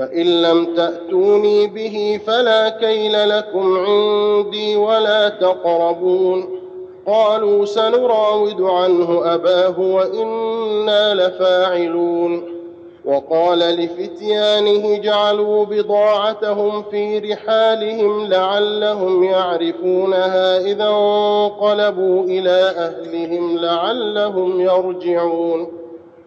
فإن لم تأتوني به فلا كيل لكم عندي ولا تقربون. قالوا سنراود عنه أباه وإنا لفاعلون. وقال لفتيانه جعلوا بضاعتهم في رحالهم لعلهم يعرفونها إذا انقلبوا إلى أهلهم لعلهم يرجعون.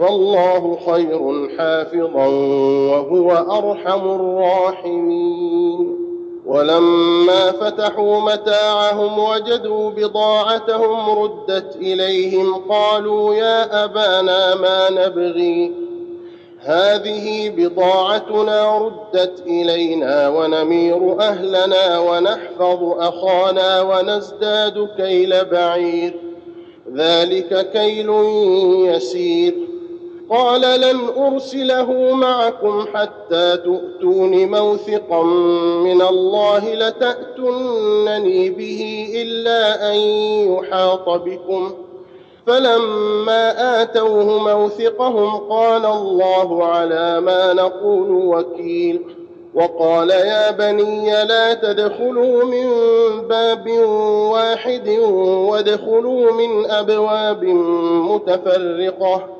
فالله خير حافظا وهو أرحم الراحمين. ولما فتحوا متاعهم وجدوا بضاعتهم ردت إليهم قالوا يا أبانا ما نبغي. هذه بضاعتنا ردت إلينا ونمير أهلنا ونحفظ أخانا ونزداد كيل بعير. ذلك كيل يسير. قال لن أرسله معكم حتى تؤتون موثقا من الله لتاتونني به إلا أن يحاط بكم. فلما آتوه موثقهم قال الله على ما نقول وكيل. وقال يا بني لا تدخلوا من باب واحد وادخلوا من أبواب متفرقة.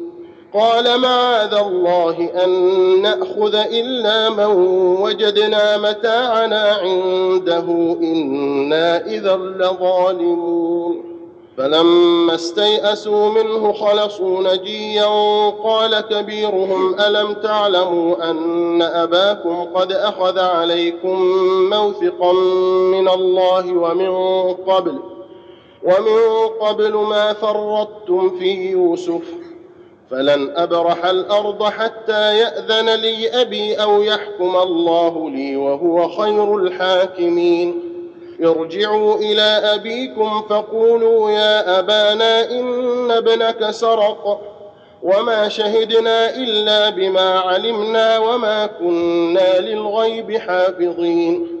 قال معاذ الله أن نأخذ إلا من وجدنا متاعنا عنده إنا إذا لظالمون. فلما استيئسوا منه خلصوا نجيا قال كبيرهم ألم تعلموا أن أباكم قد أخذ عليكم موثقا من الله ومن قبل ومن قبل ما فرطتم في يوسف فلن أبرح الأرض حتى يأذن لي أبي أو يحكم الله لي وهو خير الحاكمين. ارجعوا إلى أبيكم فقولوا يا أبانا إن ابنك سرق وما شهدنا إلا بما علمنا وما كنا للغيب حافظين.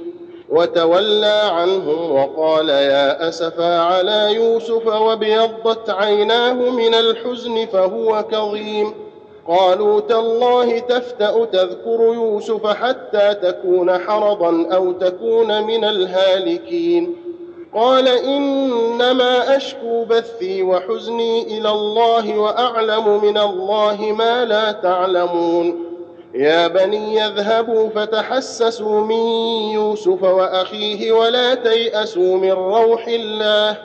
وتولى عنهم وقال يا أسفا على يوسف وابيضت عيناه من الحزن فهو كظيم. قالوا تالله تفتأ تذكر يوسف حتى تكون حرضا أو تكون من الهالكين. قال إنما أشكو بثي وحزني إلى الله وأعلم من الله ما لا تعلمون. يا بني يذهبوا فتحسسوا من يوسف وأخيه ولا تيأسوا من روح الله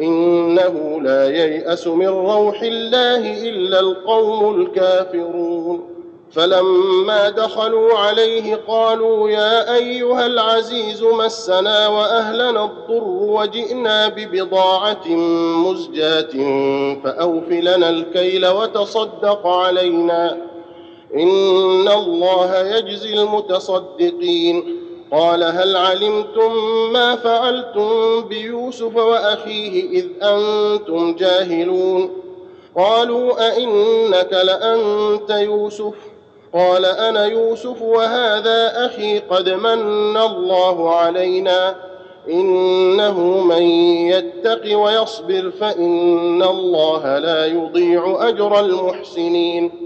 إنه لا ييأس من روح الله إلا القوم الكافرون فلما دخلوا عليه قالوا يا أيها العزيز مسنا وأهلنا الضر وجئنا ببضاعة مزجاة فأوف لنا الكيل وتصدق علينا إن الله يجزي المتصدقين. قال هل علمتم ما فعلتم بيوسف وأخيه إذ أنتم جاهلون؟ قالوا أئنك لأنت يوسف؟ قال أنا يوسف وهذا أخي قد من الله علينا. إنه من يتق ويصبر فإن الله لا يضيع أجر المحسنين.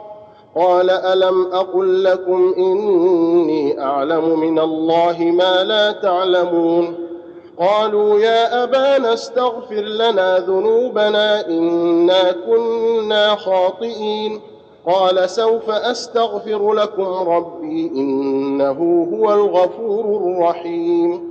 قال ألم أقل لكم إني أعلم من الله ما لا تعلمون قالوا يا أبانا استغفر لنا ذنوبنا إنا كنا خاطئين قال سوف أستغفر لكم ربي إنه هو الغفور الرحيم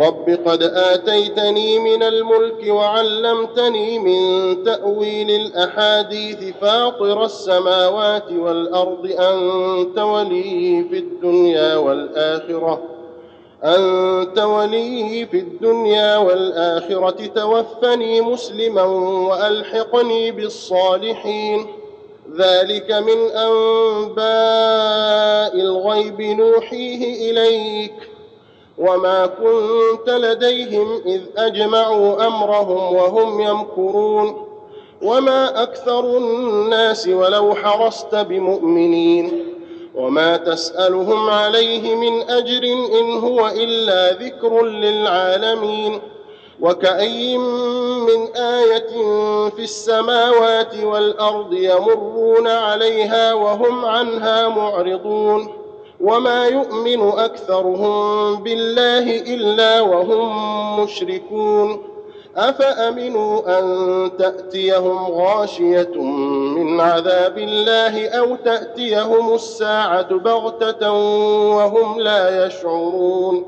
رب قد اتيتني من الملك وعلمتني من تاويل الاحاديث فاطر السماوات والارض انت ولي في الدنيا والاخره انت ولي في الدنيا والاخره توفني مسلما والحقني بالصالحين ذلك من انباء الغيب نوحيه اليك وما كنت لديهم اذ اجمعوا امرهم وهم يمكرون وما أكثر الناس ولو حرصت بمؤمنين وما تسالهم عليه من اجر ان هو الا ذكر للعالمين وكأي من آية في السماوات والأرض يمرون عليها وهم عنها معرضون وما يؤمن اكثرهم بالله الا وهم مشركون افامنوا ان تاتيهم غاشيه من عذاب الله أو تاتيهم الساعة بغته وهم لا يشعرون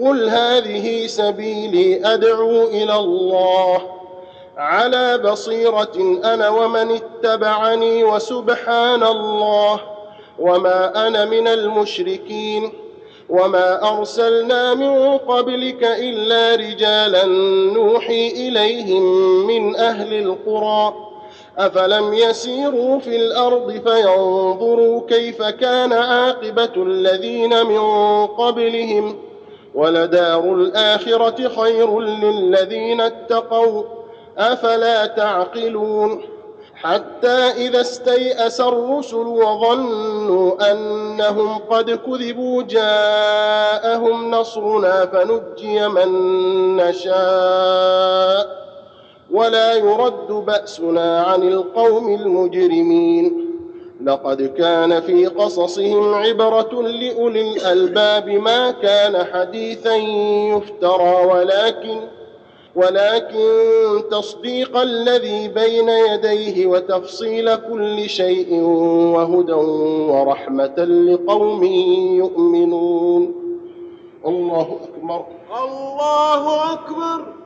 قل هذه سبيلي ادعو إلى الله على بصيره أنا ومن اتبعني وسبحان الله وما أنا من المشركين وما أرسلنا من قبلك إلا رجالا نوحي إليهم من أهل القرى أفلم يسيروا في الأرض فينظروا كيف كان عاقبة الذين من قبلهم ولدار الآخرة خير للذين اتقوا أفلا تعقلون حتى إذا استيأس الرسل وظنوا أنهم قد كذبوا جاءهم نصرنا فنجي من نشاء ولا يرد بأسنا عن القوم المجرمين. لقد كان في قصصهم عبرة لأولي الألباب ما كان حديثا يفترى ولكن ولكن تصديق الذي بين يديه وتفصيل كل شيء وهدى ورحمة لقوم يؤمنون. الله أكبر. الله أكبر.